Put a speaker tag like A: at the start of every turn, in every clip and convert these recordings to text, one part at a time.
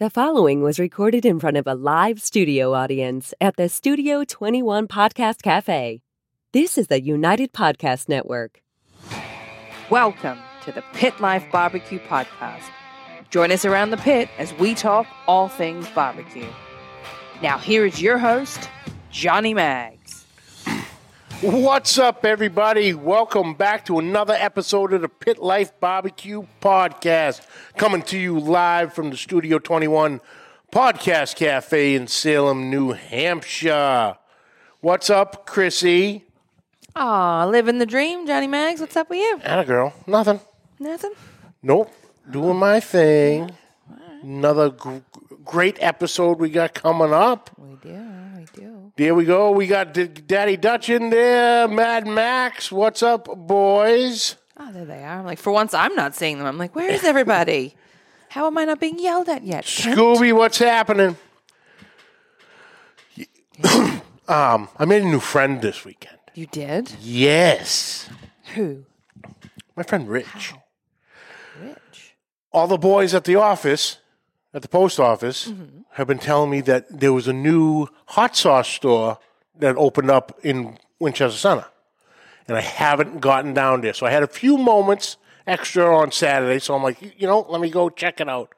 A: The following was recorded in front of a live studio audience at the Studio 21 Podcast Cafe. This is the United Podcast Network.
B: Welcome to the Pit Life Barbecue Podcast. Join us around the pit as we talk all things barbecue. Now, here is your host, Johnny Mags.
C: What's up, everybody? Welcome back to another episode of the Pit Life Barbecue Podcast, coming to you live from the Studio 21 Podcast Cafe in Salem, New Hampshire. What's up, Chrissy?
B: Aw, living the dream, Johnny Mags. What's up with you?
C: Anna girl, nothing.
B: Nothing.
C: Nope, doing my thing. Another gr- great episode we got coming up.
B: We do, we do.
C: There we go. We got D- Daddy Dutch in there, Mad Max. What's up, boys?
B: Oh, there they are. I'm like, for once, I'm not seeing them. I'm like, where is everybody? How am I not being yelled at yet? Kent?
C: Scooby, what's happening? um, I made a new friend this weekend.
B: You did?
C: Yes,
B: Who?
C: my friend Rich. How?
B: Rich.
C: All the boys at the office, at the post office, have been telling me that there was a new hot sauce store that opened up in Winchester Center, and I haven't gotten down there. So I had a few moments extra on Saturday, so I'm like, you know, let me go check it out.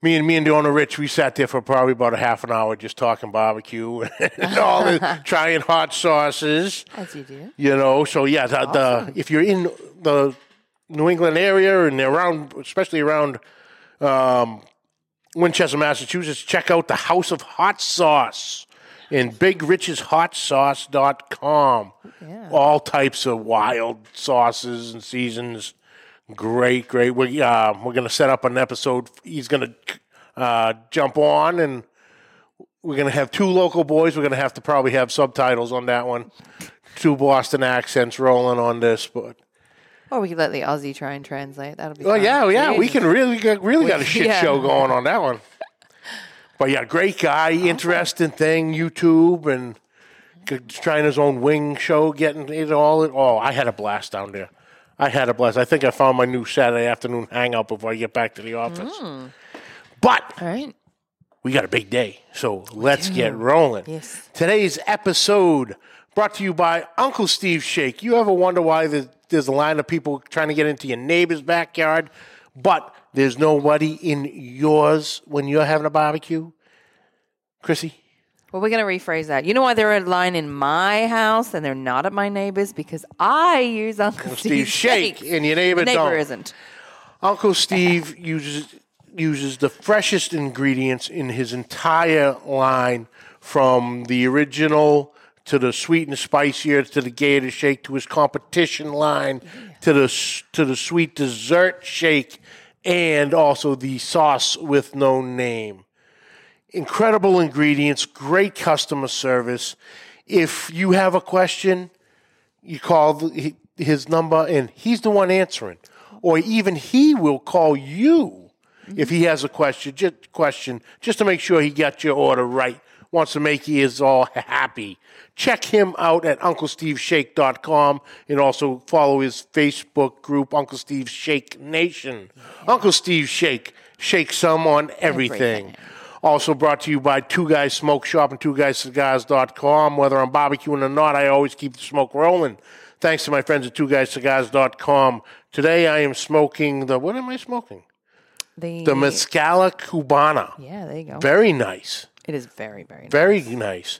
C: Me and me and the owner Rich, we sat there for probably about a half an hour just talking barbecue and all the trying hot sauces.
B: As you do.
C: You know, so yeah, the, the if you're in the New England area and around, especially around um, Winchester, Massachusetts, check out the House of Hot Sauce in BigRich'sHotSauce.com.
B: Yeah.
C: All types of wild sauces and seasons. Great, great. We uh, we're gonna set up an episode. He's gonna uh, jump on and we're gonna have two local boys. We're gonna have to probably have subtitles on that one. Two Boston accents rolling on this, but
B: Or we could let the Aussie try and translate. That'll be
C: oh
B: fun.
C: yeah, yeah, we can really got, really got a shit
B: yeah.
C: show going on that one. But yeah, great guy, interesting thing, YouTube and trying his own wing show, getting it all. Oh, I had a blast down there. I had a blast. I think I found my new Saturday afternoon hangout before I get back to the office. Hmm. But
B: All right.
C: we got a big day, so let's get rolling.
B: Yes.
C: Today's episode brought to you by Uncle Steve Shake. You ever wonder why there's, there's a line of people trying to get into your neighbor's backyard, but there's nobody in yours when you're having a barbecue? Chrissy?
B: Well, we're going to rephrase that. You know why they're in line in my house and they're not at my neighbor's? Because I use Uncle
C: Steve
B: Steve's
C: Shake,
B: shakes.
C: and your neighbor
B: neighbor
C: don't.
B: isn't.
C: Uncle Steve uses uses the freshest ingredients in his entire line, from the original to the sweet and spicier to the Gator Shake to his competition line to the to the sweet dessert shake, and also the sauce with no name. Incredible ingredients, great customer service. If you have a question, you call the, his number and he's the one answering or even he will call you if he has a question just question just to make sure he got your order right wants to make you is all uh, happy check him out at unclesteveshake.com and also follow his facebook group uncle steve shake nation uncle steve shake shake some on everything.
B: Everything.
C: Also brought to you by Two Guys Smoke Shop and Two Guys Cigars.com. Whether I'm barbecuing or not, I always keep the smoke rolling. Thanks to my friends at Two Guys Cigars.com. Today I am smoking the, what am I smoking?
B: The,
C: The Mezcala Cubana.
B: Yeah, there you go.
C: Very nice.
B: It is very, very nice.
C: Very nice.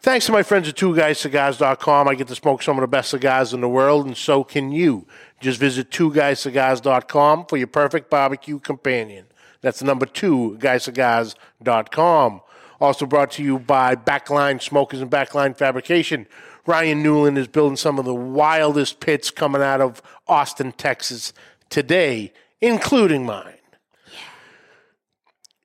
C: Thanks to my friends at TwoGuysCigars.com. I get to smoke some of the best cigars in the world, and so can you. Just visit TwoGuysCigars.com for your perfect barbecue companion. That's number two, GuyCigars.com. Also brought to you by Backline Smokers and Backline Fabrication. Ryan Newland is building some of the wildest pits coming out of Austin, Texas today, including mine.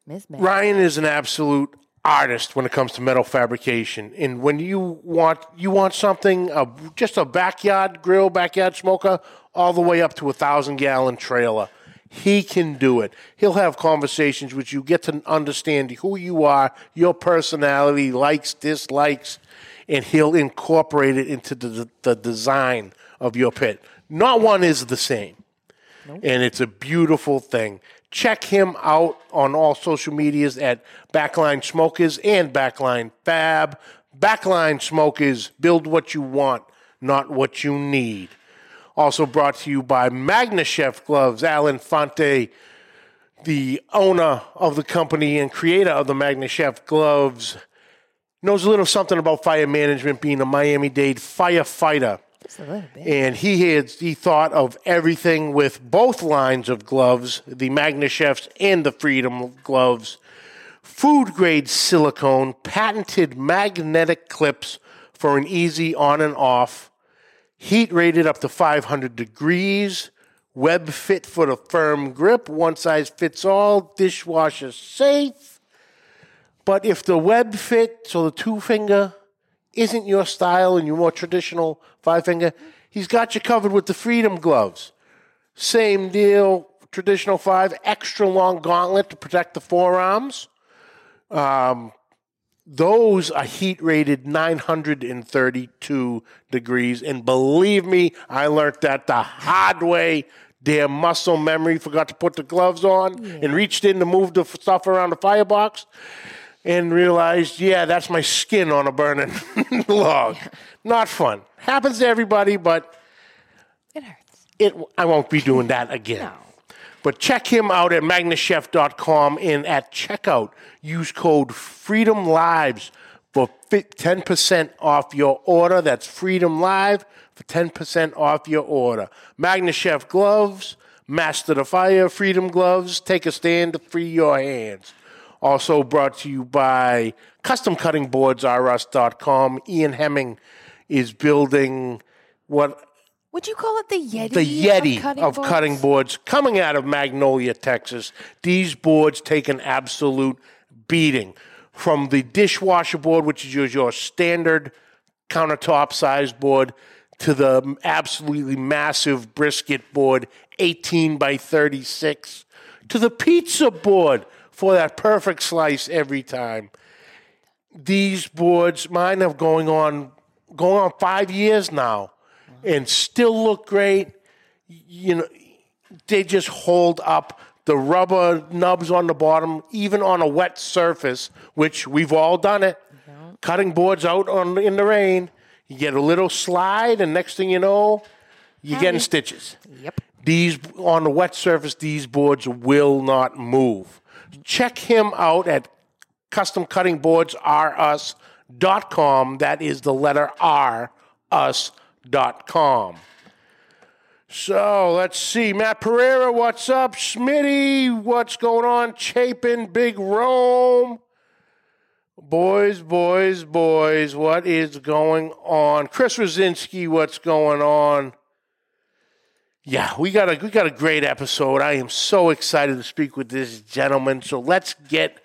B: Miss
C: Ryan is an absolute artist when it comes to metal fabrication. And when you want you want something, uh, just a backyard grill, backyard smoker, all the way up to a thousand gallon trailer, he can do it. He'll have conversations with you, get to understand who you are, your personality, likes, dislikes, and he'll incorporate it into the, the design of your pit. Not one is the same and it's a beautiful thing. Check him out on all social medias at Backline Smokers and Backline Fab. Backline Smokers, build what you want, not what you need. Also brought to you by MagnaChef Gloves, Alan Fonte, the owner of the company and creator of the MagnaChef Gloves, knows a little something about fire management, being a Miami Dade firefighter. And he had he thought of everything with both lines of gloves, the MagnaChefs and the Freedom gloves. Food grade silicone, patented magnetic clips for an easy on and off, heat rated up to 500 degrees, web fit for the firm grip, one size fits all, dishwasher safe. But if the web fit, so the two finger isn't your style and your more traditional five finger, he's got you covered with the Freedom gloves. Same deal, traditional five, extra long gauntlet to protect the forearms. Um, those are heat rated 932 degrees. And believe me, I learned that the hard way. Damn muscle memory forgot to put the gloves on and reached in to move the stuff around the firebox and realized, yeah, that's my skin on a burning log. Not fun. Happens to everybody, but
B: It hurts.
C: it I won't be doing that again.
B: No.
C: But check him out at magnachef.com and at checkout, use code Freedom Lives for 10% off your order. That's Freedom Live for 10% off your order. MagnaChef gloves, Master the Fire, Freedom gloves, take a stand to free your hands. Also brought to you by CustomCuttingBoardsRUs.com. Ian Hemming is building what
B: Would you call it the Yeti?
C: the Yeti
B: of cutting,
C: of
B: boards?
C: cutting boards coming out of Magnolia, Texas. These boards take an absolute beating from the dishwasher board, which is your, your standard countertop size board, to the absolutely massive brisket board, 18 by 36, to the pizza board for that perfect slice every time. These boards, mine are going on going on five years now, and still look great you know, they just hold up the rubber nubs on the bottom, even on a wet surface, which we've all done it. Cutting boards out on in the rain, you get a little slide, and next thing you know, you're getting stitches.
B: Yep.
C: These on the wet surface, these boards will not move. Check him out at customcuttingboardsrus.com. That is the letter R, us.com. So let's see. Matt Pereira, what's up? Smitty, what's going on? Chapin, Big Rome. Boys, boys, boys, what is going on? Chris Rosinski, what's going on? Yeah, we got a we got a great episode. I am so excited to speak with this gentleman. So let's get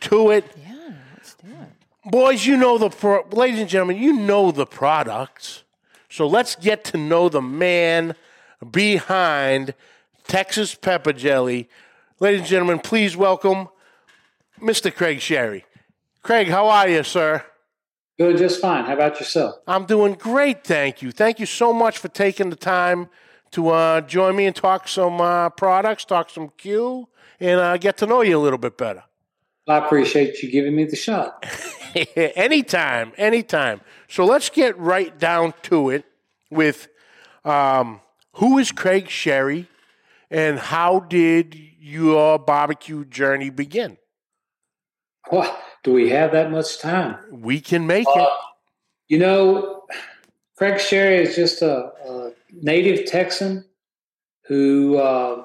C: to it.
B: Yeah, let's do it.
C: Boys, you know the pro- ladies and gentlemen, you know the products. So let's get to know the man behind Texas Pepper Jelly. Ladies and gentlemen, please welcome Mr. Craig Sherry. Craig, how are you, sir?
D: Doing just fine. How about yourself?
C: I'm doing great, thank you. Thank you so much for taking the time to uh, join me and talk some uh, products, talk some Q, and uh, get to know you a little bit better.
D: I appreciate you giving me the shot.
C: anytime, anytime. So let's get right down to it with um, who is Craig Sherry and how did your barbecue journey begin?
D: What? Do we have that much time?
C: We can make it.
D: You know, Craig Sherry is just a, a native Texan who uh,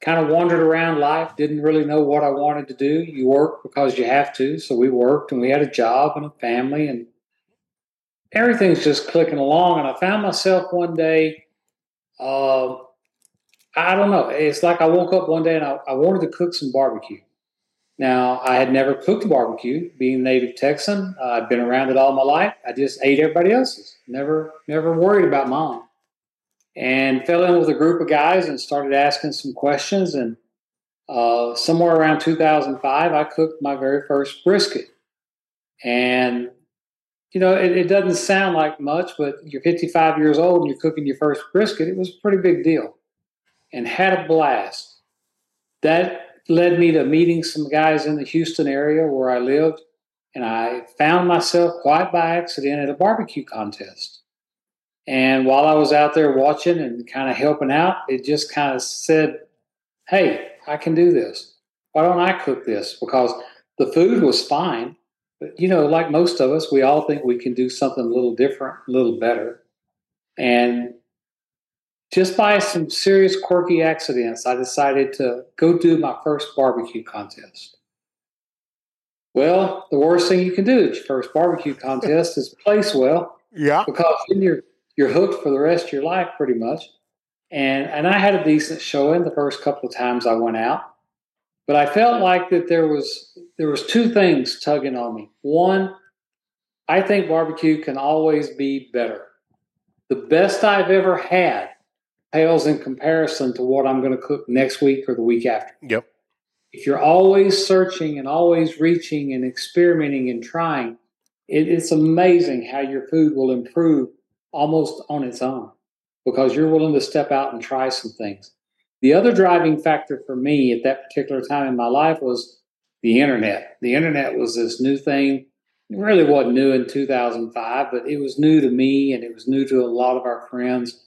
D: kind of wandered around life, didn't really know what I wanted to do. You work because you have to. So we worked and we had a job and a family and everything's just clicking along. And I found myself one day, uh, I don't know, it's like I woke up one day and I, I wanted to cook some barbecue. Now, I had never cooked a barbecue, being a native Texan. Uh, I'd been around it all my life. I just ate everybody else's. Never, never worried about mine. And fell in with a group of guys and started asking some questions. And uh, somewhere around 2005, I cooked my very first brisket. And you know, it, it doesn't sound like much, but you're 55 years old and you're cooking your first brisket. It was a pretty big deal, and had a blast. that led me to meeting some guys in the Houston area where I lived. And I found myself quite by accident at a barbecue contest. And while I was out there watching and kind of helping out, it just kind of said, Hey, I can do this. Why don't I cook this? Because the food was fine. But, you know, like most of us, we all think we can do something a little different, a little better. And just by some serious quirky accidents, I decided to go do my first barbecue contest. Well, the worst thing you can do at your first barbecue contest is place well.
C: Yeah.
D: Because then you're you're hooked for the rest of your life pretty much. And and I had a decent showing the first couple of times I went out. But I felt like that there was there was two things tugging on me. One, I think barbecue can always be better. The best I've ever had pales in comparison to what I'm going to cook next week or the week after.
C: Yep.
D: If you're always searching and always reaching and experimenting and trying, it, it's amazing how your food will improve almost on its own because you're willing to step out and try some things. The other driving factor for me at that particular time in my life was the internet. The internet was this new thing. It really wasn't new in 2005, but it was new to me and it was new to a lot of our friends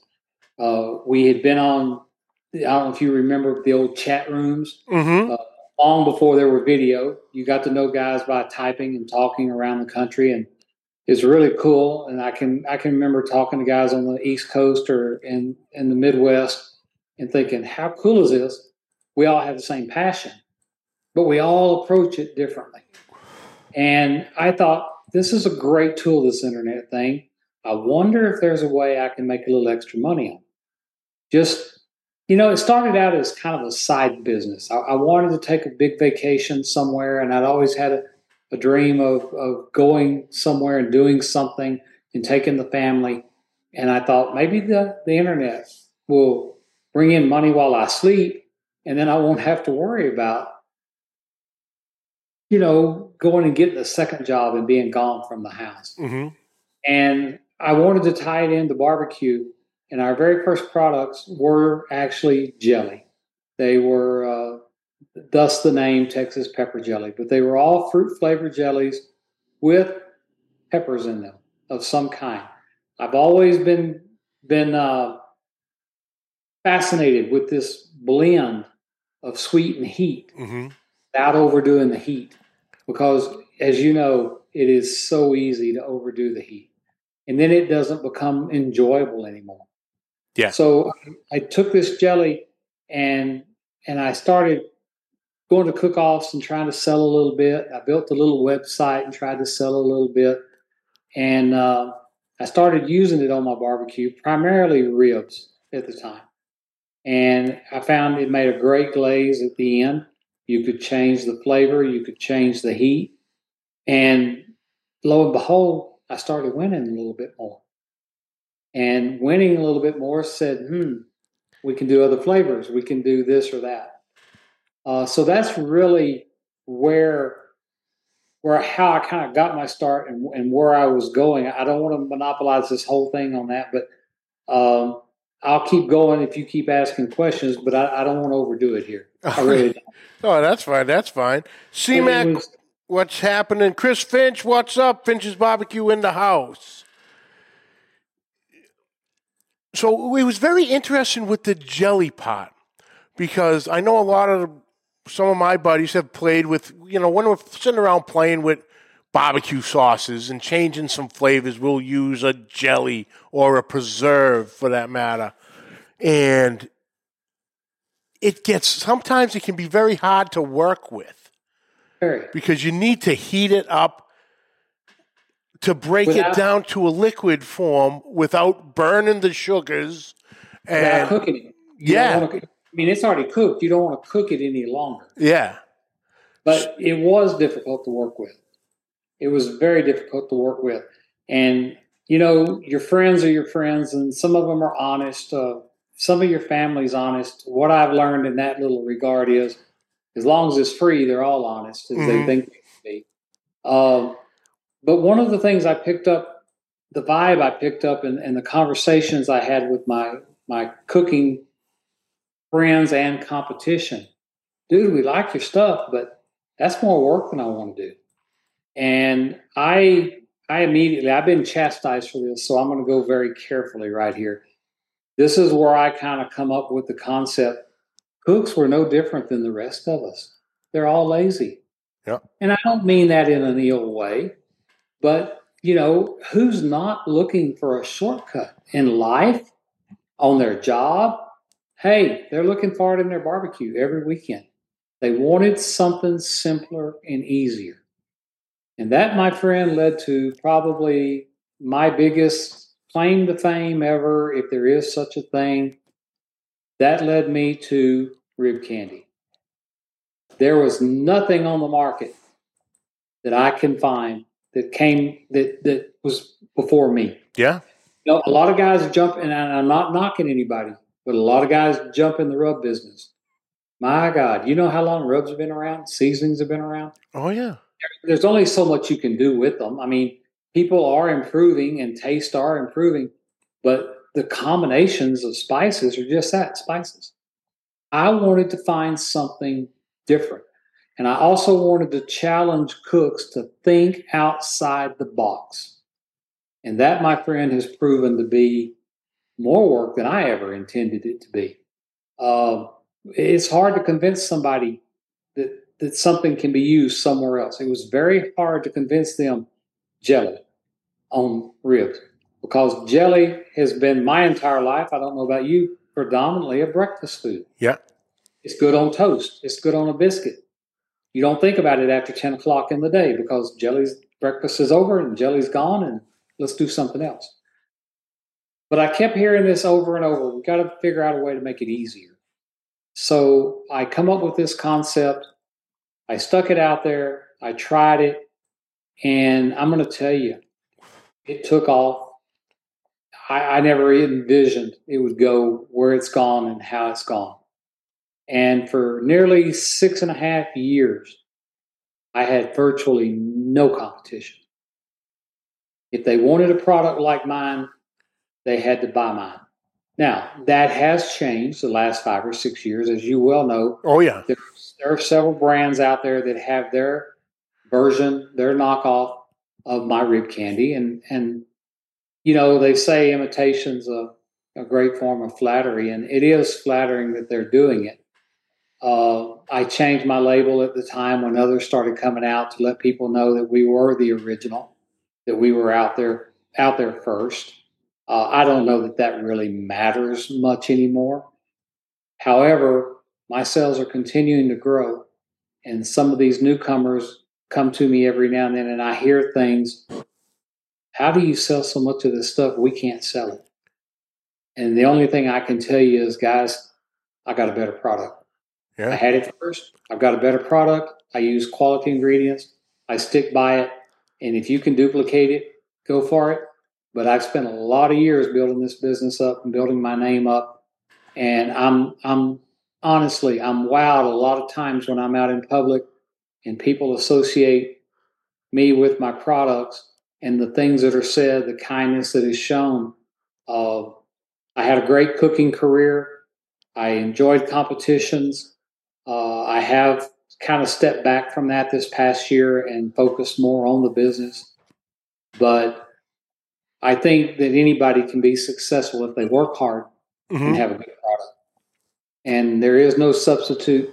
D: uh, we had been on, I don't know if you remember the old chat rooms.
C: Mm-hmm.
D: Uh, long before there were video, you got to know guys by typing and talking around the country, and it's really cool. And I can I can remember talking to guys on the East Coast or in in the Midwest, and thinking, how cool is this? We all have the same passion, but we all approach it differently. And I thought this is a great tool, this internet thing. I wonder if there's a way I can make a little extra money on. Just you know it started out as kind of a side business i, I wanted to take a big vacation somewhere and i'd always had a, a dream of, of going somewhere and doing something and taking the family and i thought maybe the, the internet will bring in money while i sleep and then i won't have to worry about you know going and getting a second job and being gone from the house
C: Mm-hmm.
D: and i wanted to tie it into barbecue and our very first products were actually jelly. They were, thus the name Texas pepper jelly, but they were all fruit flavored jellies with peppers in them of some kind. I've always been been uh, fascinated with this blend of sweet and heat
C: Mm-hmm.
D: without overdoing the heat, because as you know, it is so easy to overdo the heat, and then it doesn't become enjoyable anymore.
C: Yeah.
D: So I took this jelly and and I started going to cook-offs and trying to sell a little bit. I built a little website and tried to sell a little bit, and uh, I started using it on my barbecue, primarily ribs at the time. And I found it made a great glaze at the end. You could change the flavor, you could change the heat, and lo and behold, I started winning a little bit more and winning a little bit more said, hmm, we can do other flavors. We can do this or that. Uh, so that's really where, where how I kind of got my start and, and where I was going. I don't want to monopolize this whole thing on that, but um, I'll keep going if you keep asking questions. But I, I don't want to overdo it here. I really don't.
C: Oh, that's fine. That's fine. C-Mac,
D: was-
C: what's happening? Chris Finch, what's up? Finch's Barbecue in the house. So it was very interesting with the jelly pot because I know a lot of some of my buddies have played with, you know, when we're sitting around playing with barbecue sauces and changing some flavors, we'll use a jelly or a preserve for that matter. And it gets sometimes it can be very hard to work with because you need to heat it up to break
D: Without-
C: it down to a liquid form without burning the sugars. And
D: cooking it. You
C: yeah,
D: wanna cook- I mean, it's already cooked. You don't want to cook it any longer.
C: yeah,
D: but it was difficult to work with. It was very difficult to work with, and you know, your friends are your friends, and some of them are honest. Uh, some of your family's honest. What I've learned in that little regard is, as long as it's free, they're all honest as they
C: Mhm.
D: think they be. Um, but one of the things I picked up, the vibe I picked up, and, in the conversations I had with my my cooking friends and competition dude, we like your stuff, but that's more work than I want to do. And I, I immediately, I've been chastised for this, so I'm going to go very carefully right here. This is where I kind of come up with the concept cooks were no different than the rest of us. They're all lazy.
C: Yeah.
D: And I don't mean that in an ill way, but you know, who's not looking for a shortcut in life, on their job? Hey, they're looking for it in their barbecue every weekend. They wanted something simpler and easier. And that, my friend, led to probably my biggest claim to fame ever, if there is such a thing. That led me to rib candy. There was nothing on the market that I can find that came that that was before me.
C: Yeah.
D: You know, a lot of guys jump, and I'm not knocking anybody, but a lot of guys jump in the rub business. My God, you know how long rubs have been around? Seasonings have been around.
C: Oh yeah.
D: There's only so much you can do with them. I mean, people are improving and taste are improving, but the combinations of spices are just that spices. I wanted to find something different. And I also wanted to challenge cooks to think outside the box. And that, my friend, has proven to be more work than I ever intended it to be. Uh, it's hard to convince somebody that, that something can be used somewhere else. It was very hard to convince them jelly on ribs because jelly has been my entire life. I don't know about you, predominantly a breakfast food.
C: Yeah.
D: It's good on toast. It's good on a biscuit. You don't think about it after 10 o'clock in the day because jelly's breakfast is over and jelly's gone and let's do something else. But I kept hearing this over and over. We got to figure out a way to make it easier. So I come up with this concept. I stuck it out there. I tried it. And I'm going to tell you, it took off. I, I never envisioned it would go where it's gone and how it's gone. And for nearly six and a half years, I had virtually no competition. If they wanted a product like mine, they had to buy mine. Now, that has changed the last five or six years, as you well know.
C: Oh yeah.
D: There, there are several brands out there that have their version, their knockoff of my rib candy. And, and you know, they say imitation's a, a great form of flattery, and it is flattering that they're doing it. Uh, I changed my label at the time when others started coming out to let people know that we were the original, that we were out there out there first. Uh, I don't know that that really matters much anymore. However, my sales are continuing to grow, and some of these newcomers come to me every now and then, and I hear things. How do you sell so much of this stuff? We can't sell it. And the only thing I can tell you is, guys, I got a better product.
C: Yeah.
D: I had it first. I've got a better product. I use quality ingredients. I stick by it. And if you can duplicate it, go for it. But I've spent a lot of years building this business up and building my name up. And I'm I'm honestly I'm wowed a lot of times when I'm out in public and people associate me with my products and the things that are said, the kindness that is shown. Uh, I had a great cooking career. I enjoyed competitions. Uh, I have kind of stepped back from that this past year and focused more on the business. But I think that anybody can be successful if they work hard
C: Mhm.
D: and have a good product. And there is no substitute.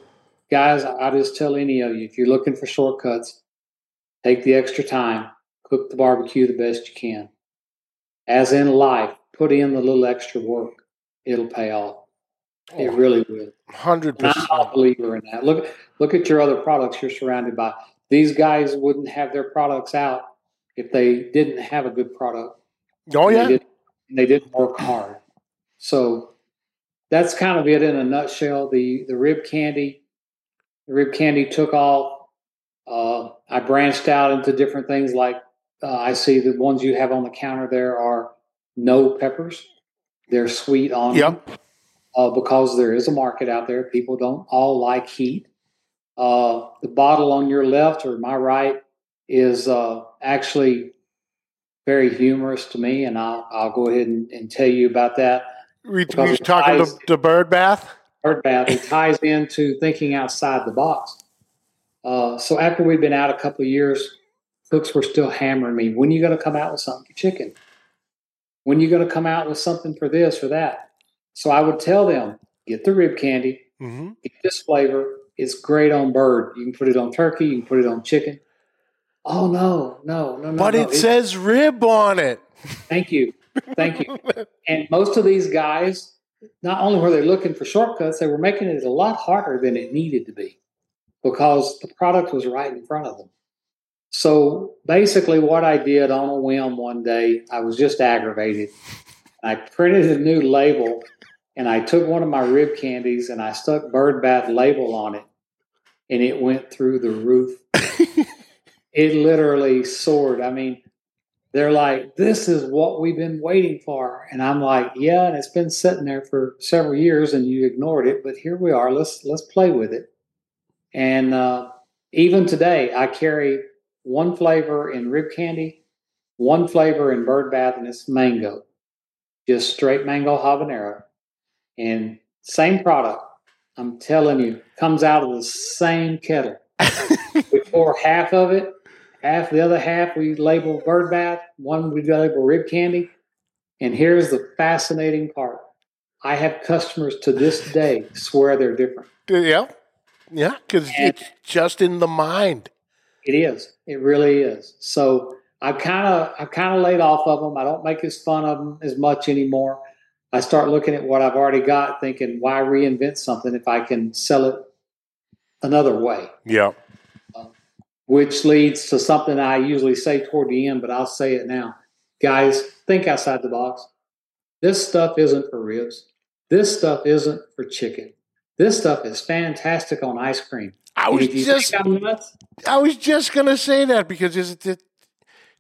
D: Guys, I just tell any of you if you're looking for shortcuts, take the extra time, cook the barbecue the best you can. As in life, put in the little extra work, it'll pay off. It
C: Oh,
D: really will.
C: Hundred
D: And I'm
C: percent.
D: a believer in that. Look, look at your other products you're surrounded by. These guys wouldn't have their products out if they didn't have a good product.
C: Oh yeah.
D: They, did, they didn't work hard. So that's kind of it in a nutshell. The the rib candy, the rib candy took off. Uh, I branched out into different things like uh, I see the ones you have on the counter there are no peppers. They're sweet on them
C: Yep.
D: uh, because there is a market out there. People don't all like heat. Uh, the bottle on your left or my right is uh, actually very humorous to me, and I'll, I'll go ahead and, and tell you about that.
C: We,
D: Because
C: we
D: of
C: talking the, the bird bath.
D: bird bath. It ties into thinking outside the box. Uh, so after we'd been out a couple of years, cooks were still hammering me. When are you going to come out with something for chicken? When are you going to come out with something for this or that? So I would tell them, get the rib candy,
C: Mm-hmm.
D: get this flavor. It's great on bird. You can put it on turkey. You can put it on chicken. Oh no, no, no, no!
C: But
D: no.
C: it says rib on it.
D: Thank you, thank you. and most of these guys, not only were they looking for shortcuts, they were making it a lot harder than it needed to be because the product was right in front of them. So basically, what I did on a whim one day, I was just aggravated. I printed a new label and I took one of my rib candies and I stuck Bird Bath label on it, and it went through the roof. it literally soared. I mean, they're like, "This is what we've been waiting for," and I'm like, "Yeah," and it's been sitting there for several years, and you ignored it, but here we are. Let's let's play with it. And uh, even today, I carry one flavor in rib candy, one flavor in Bird Bath, and it's mango, just straight mango habanero and same product. I'm telling you, comes out of the same kettle. we pour half of it, half the other half we label bird bath, one we label rib candy. And here's the fascinating part. I have customers to this day swear they're different.
C: Yeah. Yeah, because it's just in the mind.
D: It is. It really is. So I've kind of I've kind of laid off of them. I don't make as fun of them as much anymore. I start looking at what I've already got, thinking, why reinvent something if I can sell it another way?
C: Yeah.
D: Which leads to something I usually say toward the end, but I'll say it now. Guys, think outside the box. This stuff isn't for ribs. This stuff isn't for chicken. This stuff is fantastic on ice cream.
C: I was just I was just gonna say that because is it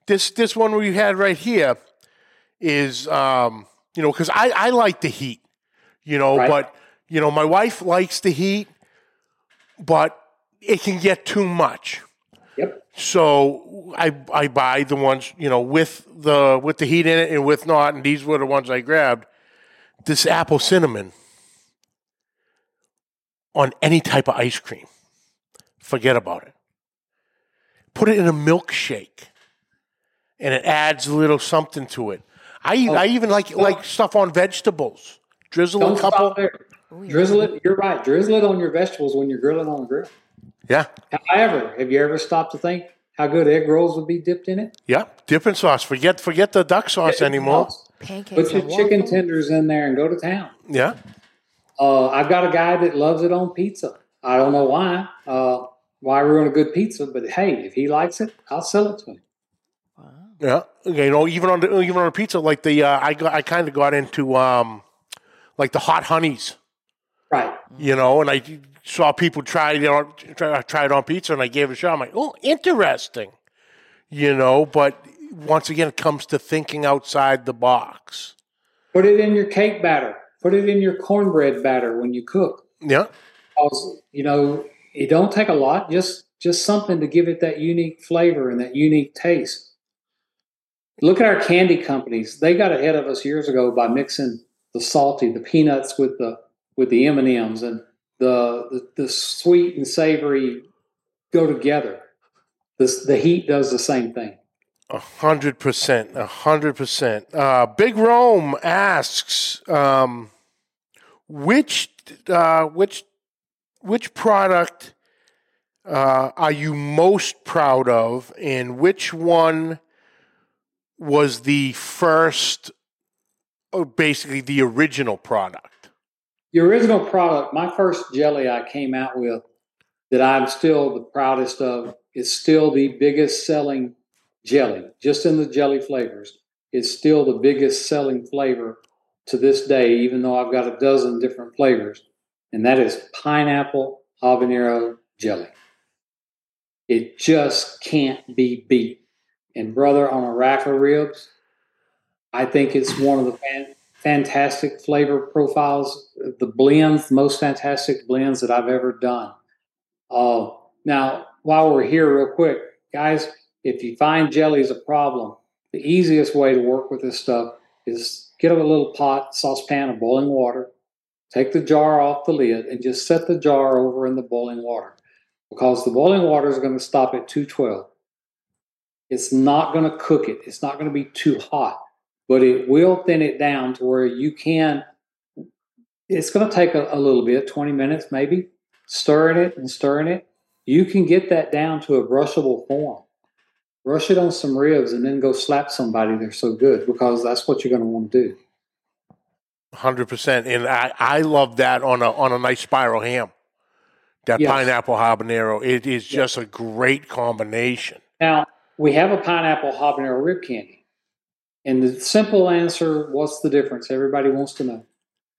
C: this this one we had right here is um you know because I I like the heat you know
D: Right.
C: but you know my wife likes the heat but it can get too much so I I buy the ones you know with the with the heat in it and with not and these were the ones I grabbed this apple cinnamon on any type of ice cream forget about it put it in a milkshake and it adds a little something to it I
D: Oh.
C: I even like like stuff on vegetables drizzle a couple.
D: Drizzle it. You're right. Drizzle it on your vegetables when you're grilling on the grill.
C: Yeah
D: However, have you ever stopped to think how good egg rolls would be dipped in it?
C: yeah dipping sauce forget forget the duck sauce anymore
E: Pancakes
D: Put your chicken
E: waffles.
D: tenders in there and go to town.
C: yeah
D: Uh, I've got a guy that loves it on pizza. I don't know why. Uh, why ruin a good pizza? But hey, if he likes it, I'll sell it to him.
C: Yeah, you know, even on the even on a pizza, like the uh, I got I kind of got into um, like the hot honeys,
D: Right.
C: you know, and I saw people try it on try, try it on pizza, and I gave it a shot. I'm like, oh, interesting, you know. But once again, it comes to thinking outside the box.
D: Put it in your cake batter. Put it in your cornbread batter when you cook.
C: Yeah,
D: Because, you know, it don't take a lot. Just just something to give it that unique flavor and that unique taste. Look at our candy companies. They got ahead of us years ago by mixing the salty, the peanuts with the with the M and M's, and the, the the sweet and savory go together. This the heat does the same thing.
C: a hundred percent, a hundred percent. Uh, Big Rome asks, um, which uh, which which product uh, are you most proud of, and which one was the first, or basically the original product?
D: The original product, my first jelly I came out with that I'm still the proudest of, is still the biggest selling jelly, just in the jelly flavors. It's still the biggest selling flavor to this day, even though I've got a dozen different flavors. And that is pineapple habanero jelly. It just can't be beat. And brother, on a rack of ribs, I think it's one of the fantastic flavor profiles, the blends, most fantastic blends that I've ever done. Uh, now, while we're here, real quick, guys, if you find jelly is a problem, the easiest way to work with this stuff is get a little pot, saucepan of boiling water, take the jar off the lid and just set the jar over in the boiling water because the boiling water is going to stop at 212. It's not going to cook it, it's not going to be too hot, but it will thin it down to where you can. It's going to take a, a little bit, 20 minutes maybe, stirring it and stirring it. You can get that down to a brushable form. Brush it on some ribs and then go slap somebody. They're so good because that's what you're going to want to do.
C: Hundred percent, and I, I love that on a on a nice spiral ham. That
D: Yes.
C: pineapple habanero, it is just a great combination.
D: Now, we have a pineapple habanero rib candy. And the simple answer what's the difference? Everybody wants to know.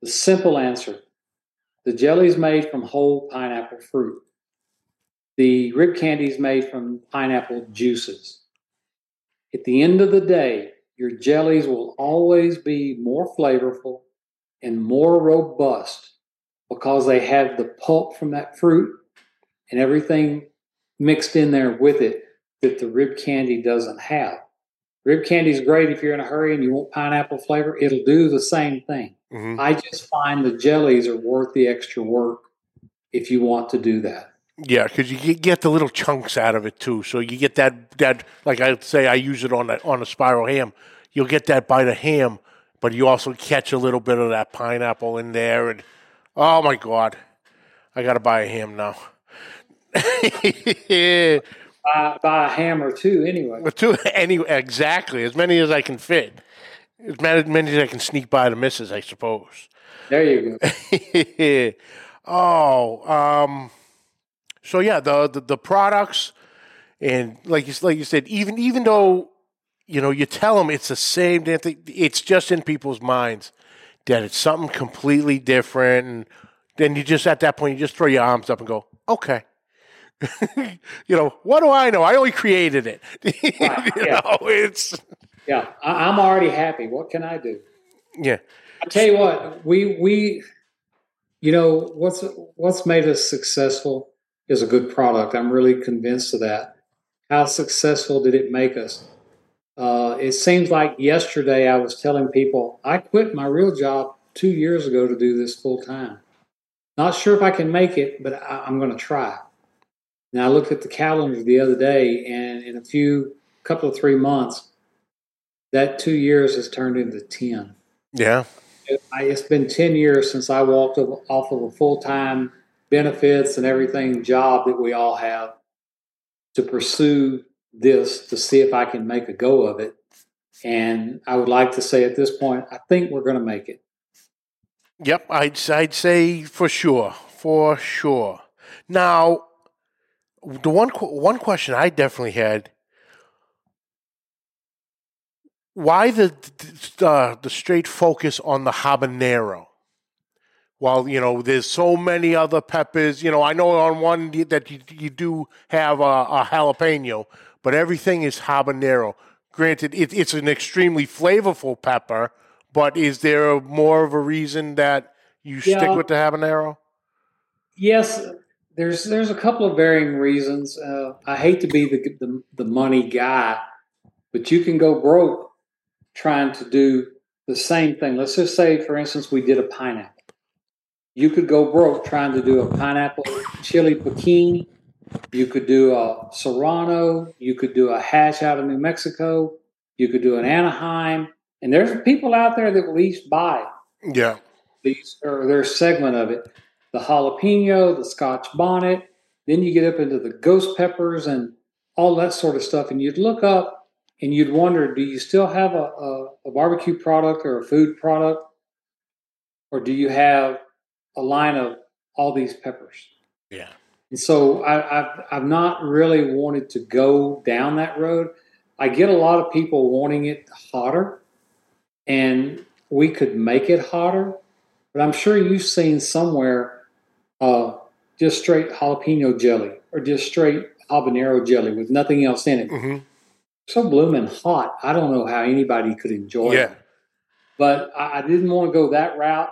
D: The simple answer the jelly is made from whole pineapple fruit, the rib candy is made from pineapple juices. At the end of the day, your jellies will always be more flavorful and more robust because they have the pulp from that fruit and everything mixed in there with it that the rib candy doesn't have. Rib candy is great if you're in a hurry and you want pineapple flavor. It'll do the same thing.
C: Mhm.
D: I just find the jellies are worth the extra work if you want to do that.
C: Yeah, because you get- get the little chunks out of it too. So you get that that like I say, I use it on a, on a spiral ham. You'll get that bite of ham, but you also catch a little bit of that pineapple in there. And oh my god, I got to buy a ham now.
D: Buy, buy a ham or two anyway.
C: But two, anyway, exactly as many as I can fit, as many, as many as I can sneak by the misses, I suppose.
D: There you go.
C: oh, um, so yeah, the, the the products and like you like you said, even even though you know you tell them it's the same damn thing, it's just in people's minds that it's something completely different, and then you just at that point you just throw your arms up and go, okay. you know what do I know? I only created it.
D: Right,
C: you
D: yeah.
C: know, it's
D: Yeah, I, I'm already happy. What can I do?
C: yeah,
D: I tell you what, we we, you know, what's what's made us successful is a good product. I'm really convinced of that. How successful did it make us? Uh, it seems like yesterday I was telling people I quit my real job two years ago to do this full time. Not sure if I can make it, but I, I'm going to try. Now I looked at the calendar the other day, and in a few couple of three months, that two years has turned into ten.
C: yeah,
D: I, it's been 10 years since I walked off of a full time benefits and everything job that we all have to pursue this to see if I can make a go of it. And I would like to say at this point, I think we're going to make it.
C: Yep, I'd I'd say for sure, for sure. Now, the one one question I definitely had: Why the the, uh, the straight focus on the habanero? While you know, there's so many other peppers. You know, I know on one that you, you do have a, a jalapeno, but everything is habanero. Granted, it, it's an extremely flavorful pepper, but is there more of a reason that you stick with the habanero?
D: Yes, there's there's a couple of varying reasons. Uh, I hate to be the, the the money guy, but you can go broke trying to do the same thing. Let's just say, for instance, we did a pineapple. You could go broke trying to do a pineapple chili bikini. You could do a serrano. You could do a Hatch out of New Mexico. You could do an Anaheim. And there's people out there that will each buy
C: Yeah,
D: these or their segment of it the jalapeno the scotch bonnet then you get up into the ghost peppers and all that sort of stuff and you'd look up and you'd wonder do you still have a, a, a barbecue product or a food product or do you have a line of all these peppers
C: yeah,
D: and so I, I've, I've not really wanted to go down that road. I get a lot of people wanting it hotter, and we could make it hotter. But I'm sure you've seen somewhere uh, just straight jalapeno jelly or just straight habanero jelly with nothing else in it.
C: hmm
D: So blooming hot. I don't know how anybody could enjoy it but I, I didn't want to go that route.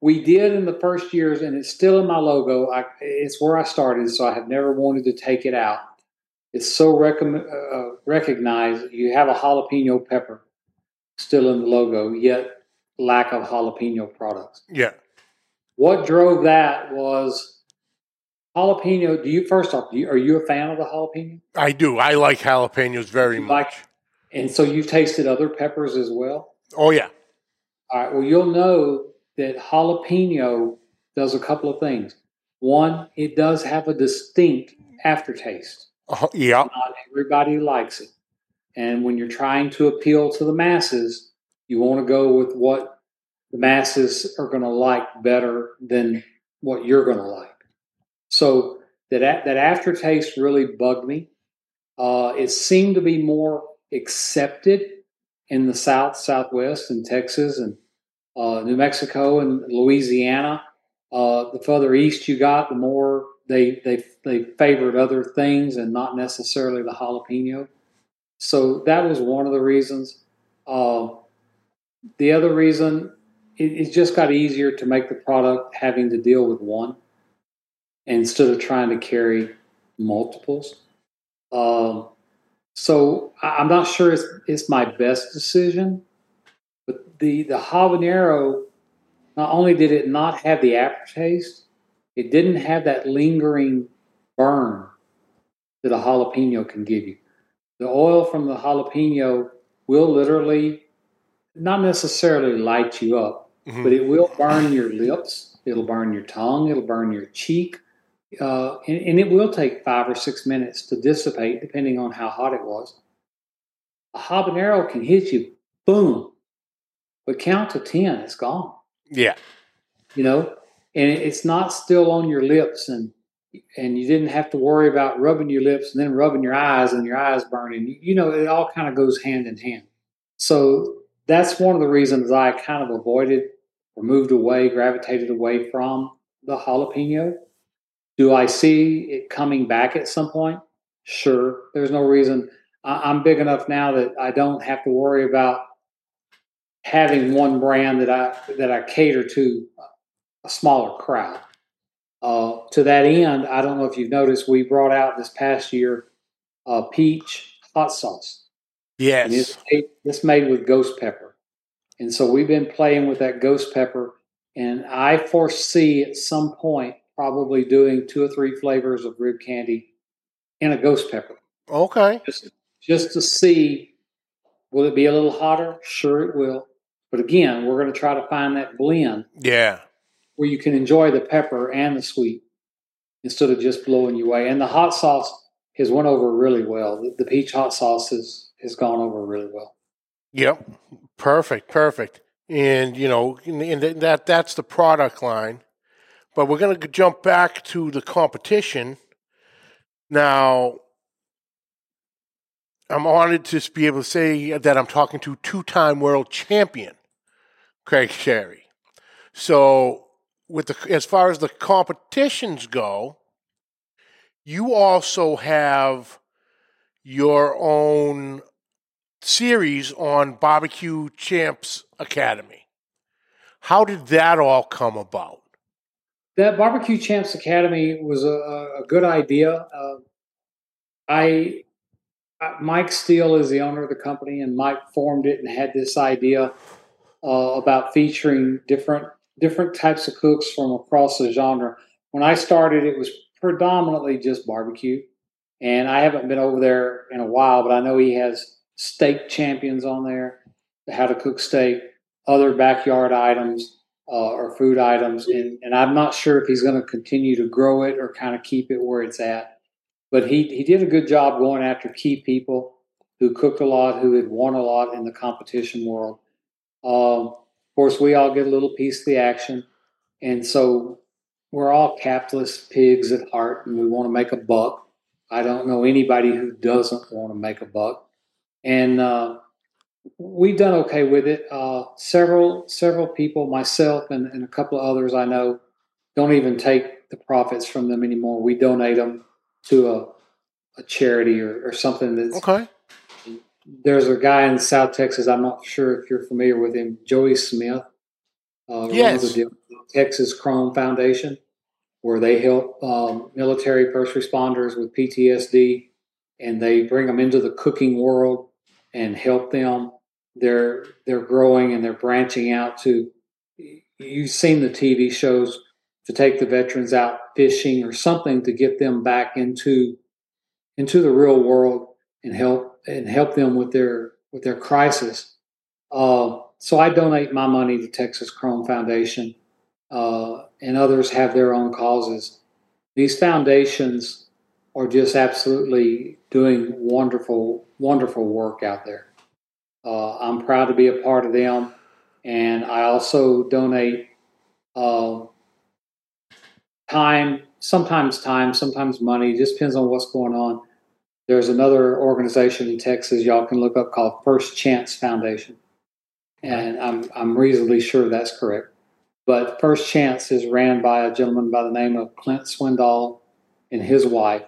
D: We did in the first years, and it's still in my logo. I, it's where I started, so I have never wanted to take it out. It's so recomm- uh, recognized. You have a jalapeno pepper still in the logo, yet lack of jalapeno products.
C: yeah.
D: What drove that was jalapeno. Do you first off? Do you, are you a fan of the jalapeno?
C: I do. I like jalapenos very
D: You
C: much.
D: like- And so you've tasted other peppers as well.
C: oh yeah.
D: All right. Well, you'll know that jalapeno does a couple of things. One, it does have a distinct aftertaste.
C: Uh, yeah.
D: Not everybody likes it. And when you're trying to appeal to the masses, you want to go with what the masses are going to like better than what you're going to like. So that that aftertaste really bugged me. Uh, it seemed to be more accepted in the South, Southwest, and Texas, and uh, New Mexico, and Louisiana. Uh, the further east you got, the more they they they favored other things and not necessarily the jalapeno. So that was one of the reasons. Uh, the other reason, it, it just got easier to make the product having to deal with one instead of trying to carry multiples. Um, so I'm not sure it's, it's my best decision, but the the habanero not only did it not have the aftertaste, it didn't have that lingering burn that a jalapeno can give you. The oil from the jalapeno will literally, not necessarily light you up,
C: Mhm.
D: but it will burn your lips. It'll burn your tongue. It'll burn your cheek. Uh, and, and it will take five or six minutes to dissipate, depending on how hot it was. A habanero can hit you, boom, but count to 10, it's gone
C: Yeah.
D: you know, and it's not still on your lips, and and you didn't have to worry about rubbing your lips and then rubbing your eyes and your eyes burning. You know, it all kind of goes hand in hand. So that's one of the reasons I kind of avoided or moved away, gravitated away from the jalapeno. Do I see it coming back at some point? Sure. There's no reason. I, I'm big enough now that I don't have to worry about having one brand that I that I cater to a smaller crowd. Uh, to that end, I don't know if you've noticed, we brought out this past year uh, peach hot sauce. And
C: Yes.
D: it's made, it's made with ghost pepper. And so we've been playing with that ghost pepper. And I foresee at some point probably doing two or three flavors of rib candy in a ghost pepper
C: Okay.
D: just, just to see will it be a little hotter? Sure, it will. But again, we're going to try to find that blend
C: Yeah.
D: where you can enjoy the pepper and the sweet instead of just blowing you away. And the hot sauce has went over really well. The, the peach hot sauce has, has gone over really well.
C: Yep. Perfect. Perfect. And you know, and that that's the product line. But we're going to jump back to the competition. Now, I'm honored to be able to say that I'm talking to two-time world champion Craig Sharry. So, with the as far as the competitions go, you also have your own series on Barbecue Champs Academy. How did that all come about?
D: That Barbecue Champs Academy was a, a good idea. Uh, I Mike Steele is the owner of the company, and Mike formed it and had this idea uh, about featuring different different types of cooks from across the genre. When I started, it was predominantly just barbecue, and I haven't been over there in a while, but I know he has steak champions on there, how to cook steak, other backyard items uh, or food items, and, and I'm not sure if he's going to continue to grow it or kind of keep it where it's at. But he he did a good job going after key people who cooked a lot, who had won a lot in the competition world. Um, of course, we all get a little piece of the action, and so we're all capitalist pigs at heart, and we want to make a buck. I don't know anybody who doesn't want to make a buck, and uh, we've done okay with it. Uh, several several people, myself and, and a couple of others I know, don't even take the profits from them anymore. We donate them to a, a charity or, or something that's
C: Okay.
D: there's a guy in South Texas. I'm not sure if you're familiar with him, Joey Smith. Uh,
C: Yes.
D: the Texas Chrome Foundation, where they help um, military first responders with PTSD, and they bring them into the cooking world and help them. They're they're growing and they're branching out to. You've seen the TV shows to take the veterans out fishing or something to get them back into into the real world and help and help them with their with their crisis. Uh, so I donate my money to Texas Chrome Foundation, uh, and others have their own causes. These foundations are just absolutely doing wonderful, wonderful work out there. Uh, I'm proud to be a part of them, and I also donate uh, time, sometimes time, sometimes money. Just depends on what's going on. There's another organization in Texas y'all can look up called First Chance Foundation, and I'm I'm reasonably sure that's correct. But First Chance is ran by a gentleman by the name of Clint Swindoll and his wife.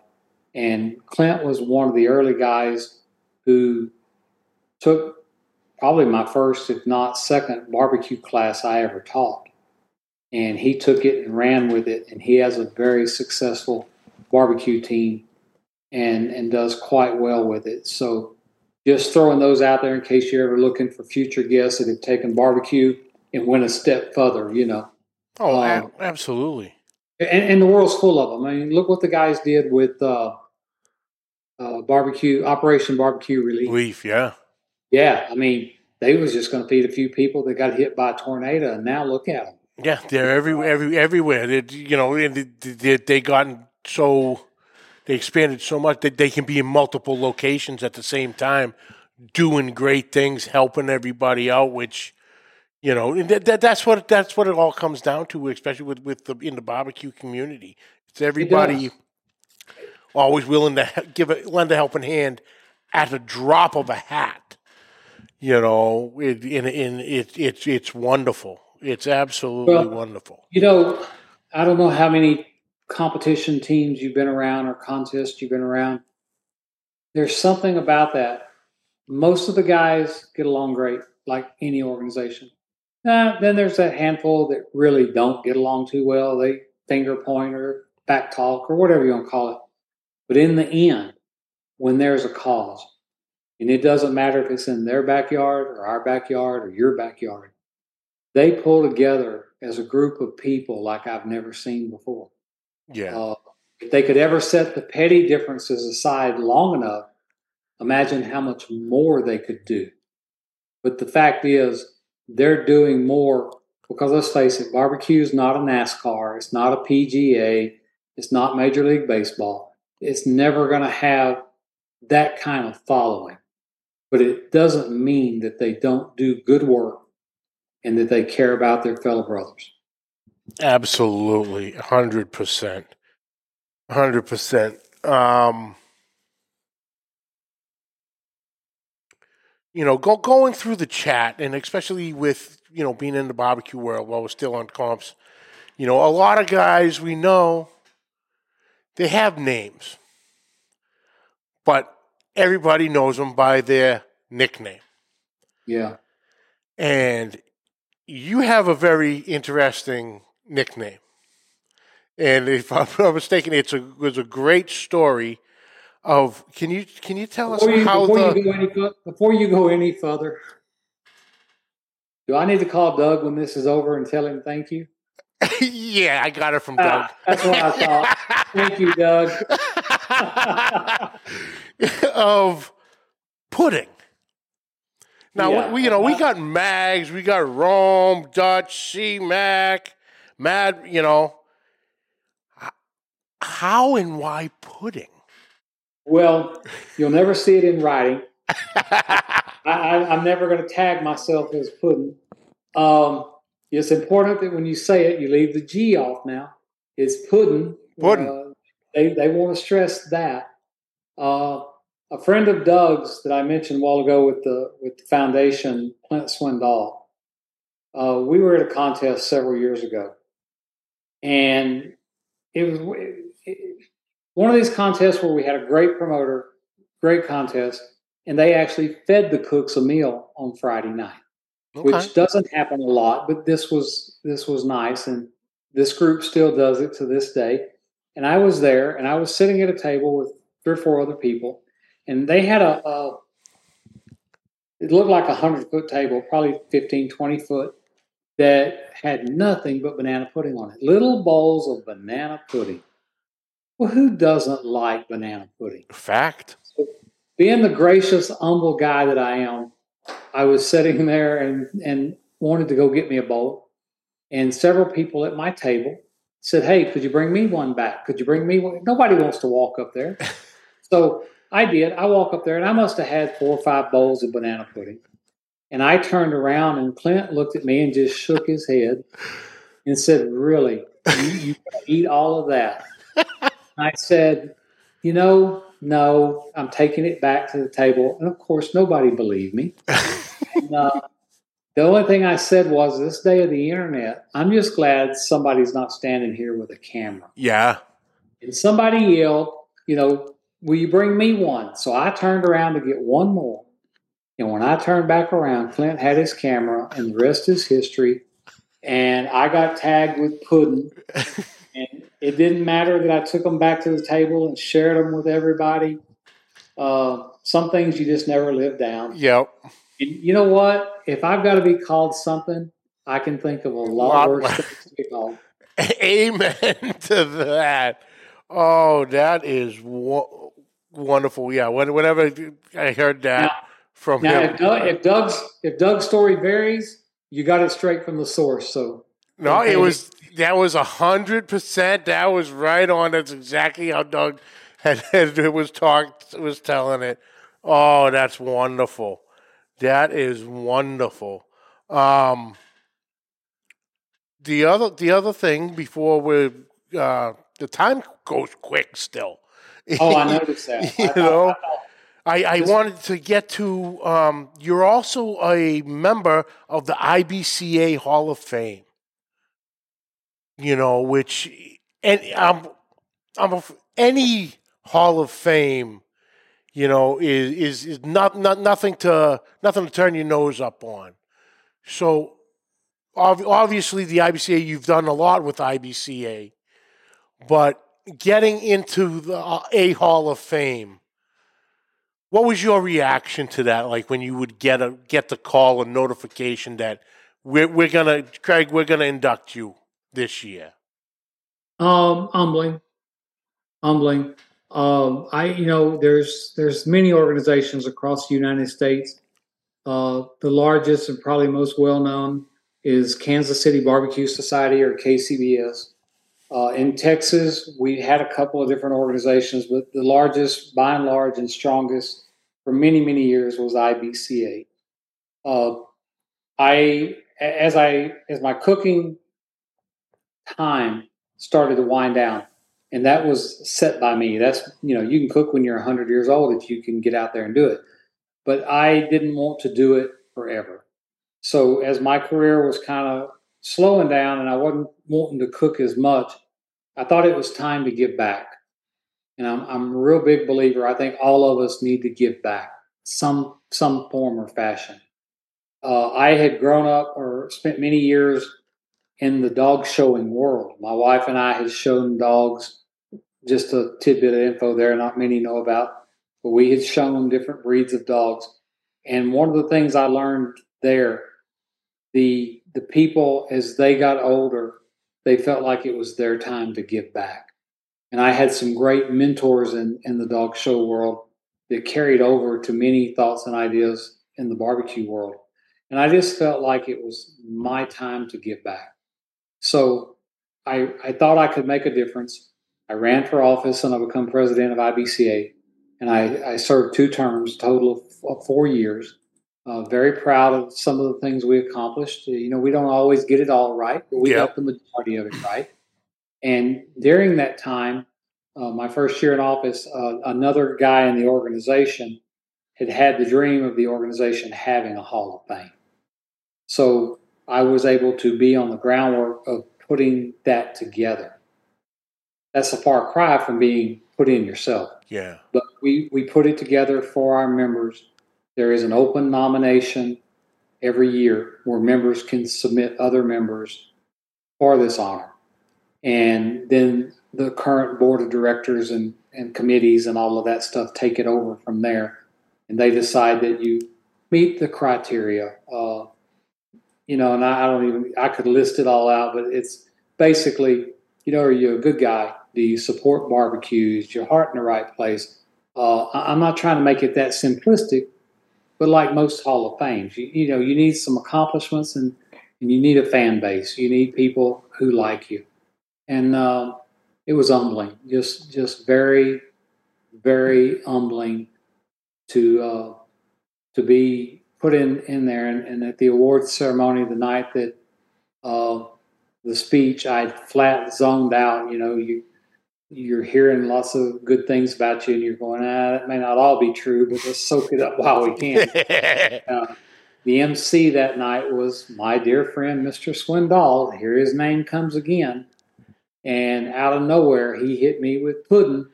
D: And Clint was one of the early guys who took probably my first, if not second, barbecue class I ever taught. And he took it and ran with it. And he has a very successful barbecue team and, and does quite well with it. So just throwing those out there in case you're ever looking for future guests that have taken barbecue and went a step further, you know.
C: Oh, um, absolutely.
D: And, and, the world's full of them. I mean, look what the guys did with uh, uh, barbecue Operation Barbecue Relief.
C: Relief, yeah,
D: yeah. I mean, they was just going to feed a few people that got hit by a tornado, and now look at them.
C: Yeah, they're every, every everywhere. They, you know, they, they, they gotten so they expanded so much that they can be in multiple locations at the same time, doing great things, helping everybody out. Which you know, that, that, that's what that's what it all comes down to, especially with with the in the barbecue community. It's everybody. It always willing to give a lend a helping hand at a drop of a hat. You know, it, in in it, it's it's wonderful. It's absolutely well, wonderful.
D: You know, I don't know how many competition teams you've been around or contests you've been around. There's something about that. Most of the guys get along great, like any organization. Uh, then there's that handful that really don't get along too well. They finger point or back talk or whatever you want to call it. But in the end, when there's a cause, and it doesn't matter if it's in their backyard or our backyard or your backyard, they pull together as a group of people like I've never seen before.
C: Yeah. Uh,
D: if they could ever set the petty differences aside long enough, imagine how much more they could do. But the fact is, they're doing more because let's face it, barbecue is not a NASCAR, it's not a PGA, it's not Major League Baseball it's never going to have that kind of following. But it doesn't mean that they don't do good work and that they care about their fellow brothers.
C: Absolutely, 100%. 100%. Um, you know, go, going through the chat, and especially with, you know, being in the barbecue world while we're still on comps, you know, a lot of guys we know they have names, but everybody knows them by their nickname.
D: Yeah.
C: And you have a very interesting nickname. And if I'm not mistaken, it's a was a great story of can you can you tell before us you, how
D: before
C: the
D: you go any, before you go any further do I need to call Doug when this is over and tell him thank you?
C: yeah, I got it from Doug.
D: Ah, that's what I thought. Thank you, Doug.
C: of pudding. Now yeah. we, you know, we got mags, we got Rome, Dutch, C Mac, Mad. You know, how and why pudding?
D: Well, you'll never see it in writing. I, am never going to tag myself as pudding. Um, it's important that when you say it, you leave the G off now. It's pudding.
C: Pudding. Uh,
D: they, they want to stress that. Uh, a friend of Doug's that I mentioned a while ago with the with the foundation, Clint Swindoll. Uh, we were at a contest several years ago, and it was it, one of these contests where we had a great promoter, great contest, and they actually fed the cooks a meal on Friday night okay. which doesn't happen a lot, but this was this was nice, and this group still does it to this day. And I was there, and I was sitting at a table with three or four other people, and they had a, a it looked like a hundred foot table, probably 15, 20 foot, that had nothing but banana pudding on it. Little bowls of banana pudding. Well, who doesn't like banana pudding?
C: Fact.
D: So, being the gracious, humble guy that I am, I was sitting there and, and wanted to go get me a bowl. And several people at my table said, Hey, could you bring me one back? Could you bring me one? Nobody wants to walk up there. so I did. I walk up there and I must have had four or five bowls of banana pudding. And I turned around and Clint looked at me and just shook his head and said, Really? You, you eat all of that? I said, You know, no, I'm taking it back to the table. And of course, nobody believed me. and, uh, the only thing I said was, This day of the internet, I'm just glad somebody's not standing here with a camera.
C: Yeah.
D: And somebody yelled, You know, will you bring me one? So I turned around to get one more. And when I turned back around, Clint had his camera, and the rest is history. And I got tagged with pudding. it didn't matter that I took them back to the table and shared them with everybody. Uh, some things you just never live down.
C: Yep.
D: And you know what? If I've got to be called something, I can think of a lot,
C: Lot
D: worse
C: worse.
D: things to be called.
C: Amen to that. Oh, that is wo- wonderful. Yeah. when- Whenever I heard that
D: Now-
C: from
D: Now,
C: him,
D: if, Doug, if Doug's if Doug's story varies, you got it straight from the source. So
C: no, it was that was a hundred percent. That was right on. That's exactly how Doug had, had was talked was telling it. Oh, that's wonderful. That is wonderful. Um, the other the other thing before we uh, the time goes quick still.
D: oh, I noticed that.
C: You
D: I
C: know?
D: I thought-
C: I, I wanted to get to um, you're also a member of the IBCA Hall of Fame. You know, which and I'm I'm a, any Hall of Fame, you know, is is is not not nothing to nothing to turn your nose up on. So ob- obviously the IBCA you've done a lot with IBCA, but getting into the uh, a Hall of Fame. What was your reaction to that? Like when you would get a get the call or notification that we're we're gonna Craig, we're gonna induct you this year.
D: Um, humbling, humbling. Um, I, you know, there's there's many organizations across the United States. Uh, the largest and probably most well known is Kansas City Barbecue Society or KCBS. Uh, in Texas, we had a couple of different organizations, but the largest, by and large, and strongest for many many years was IBCA. Uh, I, as I as my cooking time started to wind down. And that was set by me. That's you know you can cook when you're 100 years old if you can get out there and do it. But i didn't want to do it forever. So as my career was kind of slowing down and i wasn't wanting to cook as much i thought it was time to give back. And i'm, I'm a real big believer. I think all of us need to give back some some form or fashion. Uh, i had grown up or spent many years in the dog showing world. My wife and I had shown dogs, just a tidbit of info there, not many know about, but we had shown different breeds of dogs. And one of the things I learned there, the the people as they got older, they felt like it was their time to give back. And I had some great mentors in, in the dog show world that carried over to many thoughts and ideas in the barbecue world. And I just felt like it was my time to give back. So I, I thought I could make a difference. I ran for office and I become president of IBCA. And I, I served two terms, total of, of four years. Uh, very proud of some of the things we accomplished. You know, we don't always get it all right, but we
C: Yep.
D: got the majority of it right. And during that time, uh, my first year in office, uh, another guy in the organization had had the dream of the organization having a Hall of Fame. So I was able to be on the groundwork of putting that together. That's a far cry from being put in yourself.
C: Yeah.
D: But we, we put it together for our members. There is an open nomination every year where members can submit other members for this honor. And then the current board of directors and, and committees and all of that stuff take it over from there. And they decide that you meet the criteria. Uh, you know, and I, I don't even I could list it all out, but it's basically, you know, are you a good guy? Do you support barbecues? Your heart in the right place? Uh, I'm not trying to make it that simplistic, but like most Hall of Fames, you, you know, you need some accomplishments and, and you need a fan base. You need people who like you, and uh, it was humbling, just just very, very humbling to uh, to be put in in there. And, and at the awards ceremony, the night that uh, the speech, I flat zoned out. You know, you you're hearing lots of good things about you, and you're going, ah, that may not all be true, but let's soak it up while we can. uh, the MC that night was my dear friend, Mr. Swindoll. Here his name comes again. And out of nowhere, he hit me with pudding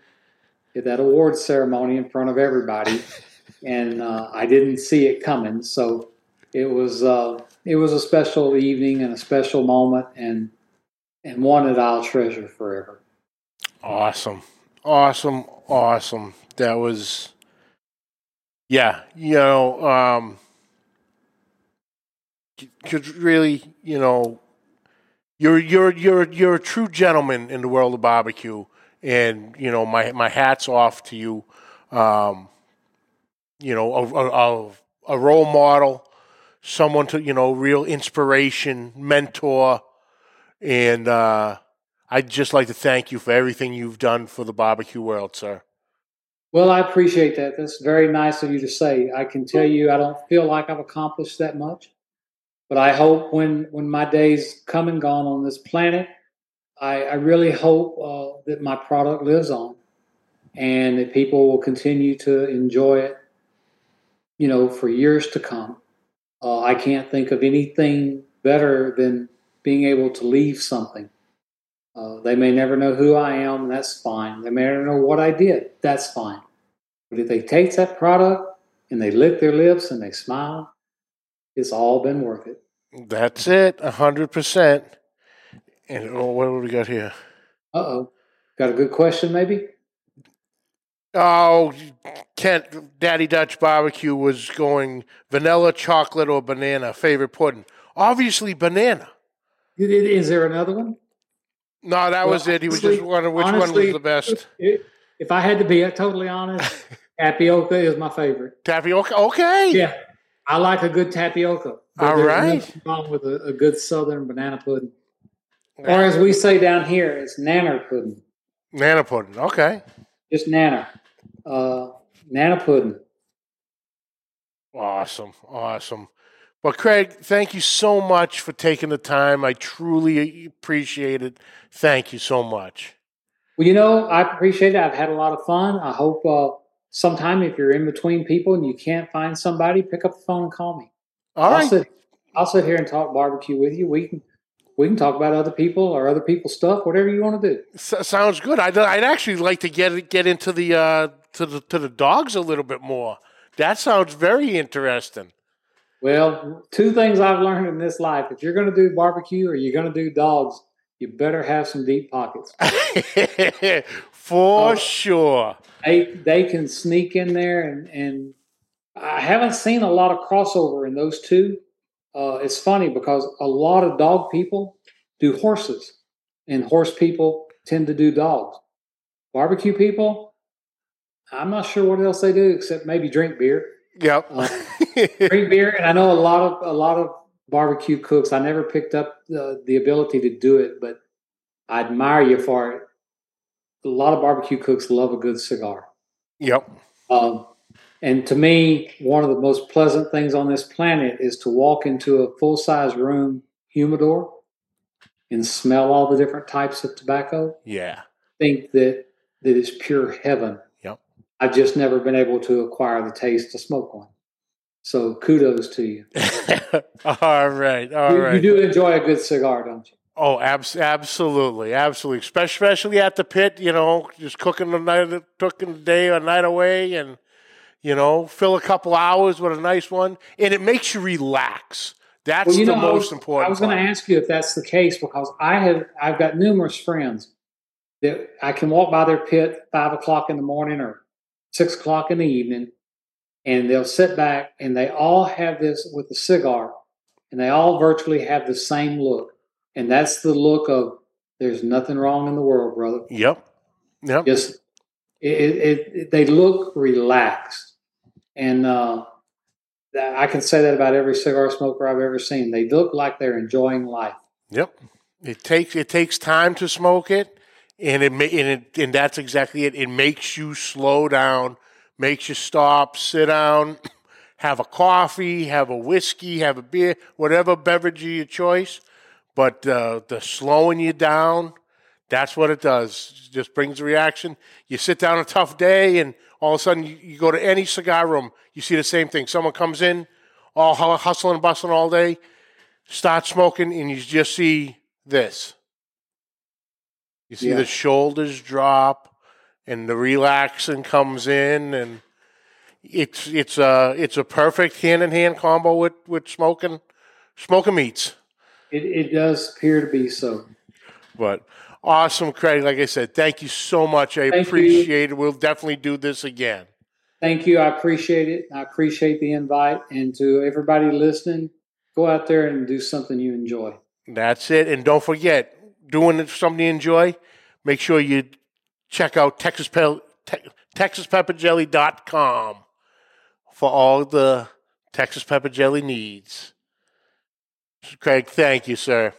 D: at that award ceremony in front of everybody. and uh, I didn't see it coming. So it was uh, it was a special evening and a special moment, and and one that I'll treasure forever.
C: Awesome, awesome, awesome. That was, yeah, you know, um, could really, you know, you're you're you're you're a true gentleman in the world of barbecue, and you know, my my hats off to you. Um, you know, a, a, a role model, someone to you know, real inspiration, mentor, and. uh I'd just like to thank you for everything you've done for the barbecue world, sir.
D: Well, I appreciate that. That's very nice of you to say. I can tell you I don't feel like I've accomplished that much, but I hope when when my days come and gone on this planet, I, I really hope uh, that my product lives on, and that people will continue to enjoy it. You know, for years to come. Uh, I can't think of anything better than being able to leave something uh, they may never know who I am, and that's fine. They may never know what I did, that's fine. But if they taste that product and they lick their lips and they smile, it's all been worth it.
C: That's it, a hundred percent. And oh, what do we got here?
D: Uh oh, got a good question, maybe.
C: Oh, Kent, Daddy Dutch Barbecue was going vanilla, chocolate, or banana. Favorite pudding? Obviously, banana.
D: Is there another one?
C: No, that well, was it. He was just wondering which honestly, one was the best.
D: If I had to be totally honest, tapioca is my favorite.
C: Tapioca, okay.
D: Yeah, I like a good tapioca.
C: All right.
D: Wrong with a, a, good southern banana pudding, or as we say down here, it's nanner pudding.
C: Nana pudding, okay.
D: Just Nana. uh, nana pudding.
C: Awesome, awesome. Well, Craig, thank you so much for taking the time. I truly appreciate it. Thank you so much.
D: Well, you know, I appreciate it. I've had a lot of fun. I hope uh, sometime if you're in between people and you can't find somebody, pick up the phone and call me.
C: All I'll
D: right. Sit, I'll sit here and talk barbecue with you. We can we can talk about other people or other people's stuff, whatever you want to do.
C: Sounds good. I'd, I'd actually like to get get into the uh, to the to the dogs a little bit more. That sounds very interesting.
D: Well, two things I've learned in this life: if you're going to do barbecue or you're going to do dogs, you better have some deep pockets.
C: For uh, sure.
D: They they can sneak in there, and and I haven't seen a lot of crossover in those two. Uh, it's funny because a lot of dog people do horses, and horse people tend to do dogs. Barbecue people, I'm not sure what else they do except maybe drink beer.
C: Yep.
D: uh, drink beer, and I know a lot of a lot of barbecue cooks. I never picked up the, the ability to do it, but I admire you for it. A lot of barbecue cooks love a good cigar.
C: Yep.
D: Um, and to me, one of the most pleasant things on this planet is to walk into a full size room humidor and smell all the different types of tobacco.
C: Yeah.
D: Think that that is pure heaven Yep. I've just never been able to acquire the taste to smoke one. So kudos to you.
C: all right, all
D: you,
C: right.
D: you, do enjoy a good cigar, don't you?
C: Oh, abs- absolutely, absolutely. Especially at the pit, you know, just cooking the night, cooking the day or night away, and you know, fill a couple hours with a nice one, and it makes you relax. That's well, you the most
D: was,
C: important.
D: I was going to ask you if that's the case because I have I've got numerous friends that I can walk by their pit five o'clock in the morning or six o'clock in the evening, and they'll sit back and they all have this with a cigar, and they all virtually have the same look. And that's the look of there's nothing wrong in the world, brother.
C: Yep. Yep.
D: Just it, it, it they look relaxed, and uh, I can say that about every cigar smoker I've ever seen. They look like they're enjoying life.
C: Yep. It takes it takes time to smoke it, and it, and it and that's exactly it. It makes you slow down, makes you stop, sit down, have a coffee, have a whiskey, have a beer, whatever beverage of your choice. But uh, the slowing you down, that's what it does. It just brings a reaction. You sit down a tough day, and all of a sudden you, you go to any cigar room, you see the same thing. Someone comes in, all hustling and bustling all day, start smoking, and you just see this. You see
D: Yeah.
C: the shoulders drop, and the relaxing comes in, and it's it's a it's a perfect hand in hand combo with with smoking smoking meats.
D: It, it does appear to be so.
C: But awesome, Craig. Like I said, thank you so much. I
D: Thank you.
C: appreciate it. We'll definitely do this again.
D: Thank you. I appreciate it. I appreciate the invite. And to everybody listening, go out there and do something you enjoy.
C: That's it. And don't forget, doing it something you enjoy, make sure you check out Texas Pe- Te- TexasPepperJelly.com for all the Texas Pepper Jelly needs. Craig, thank you, sir.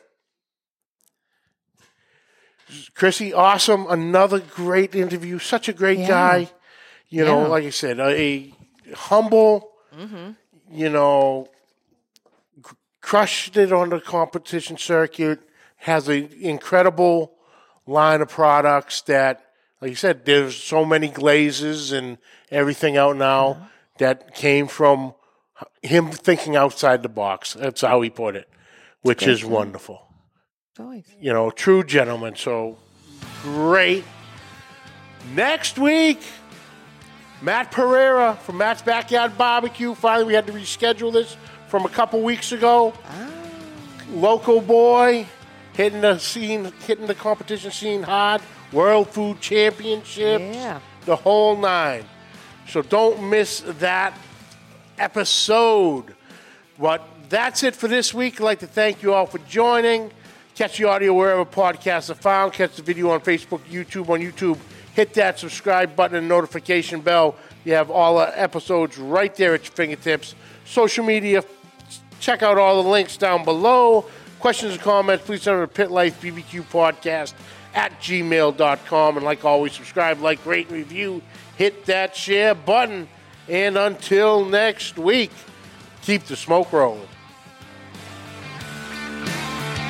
C: Chrissy, awesome. Another great interview. Such a great
B: Yeah.
C: guy. You know,
B: Yeah.
C: like I said, a, a humble,
B: Mm-hmm.
C: you know, cr- crushed it on the competition circuit, has an incredible line of products that, like you said, there's so many glazes and everything out now that came from him thinking outside the box. That's how he put it, which is wonderful.
B: Always.
C: You know, true gentleman. So great. Next week, Matt Pereira from Matt's Backyard Barbecue. Finally, we had to reschedule this from a couple weeks ago. Ah. Local boy, hitting the scene, hitting the competition scene hard. World Food Championships,
B: Yeah.
C: the whole nine. So don't miss that episode. But that's it for this week. I'd like to thank you all for joining. Catch the audio wherever podcasts are found. Catch the video on Facebook, YouTube. On YouTube, hit that subscribe button and notification bell. You have all the episodes right there at your fingertips. Social media, check out all the links down below. Questions and comments, please send them to Pit Life BBQ Podcast at gmail.com. And like always, subscribe, like, rate, and review. Hit that share button. And until next week, keep the smoke rolling.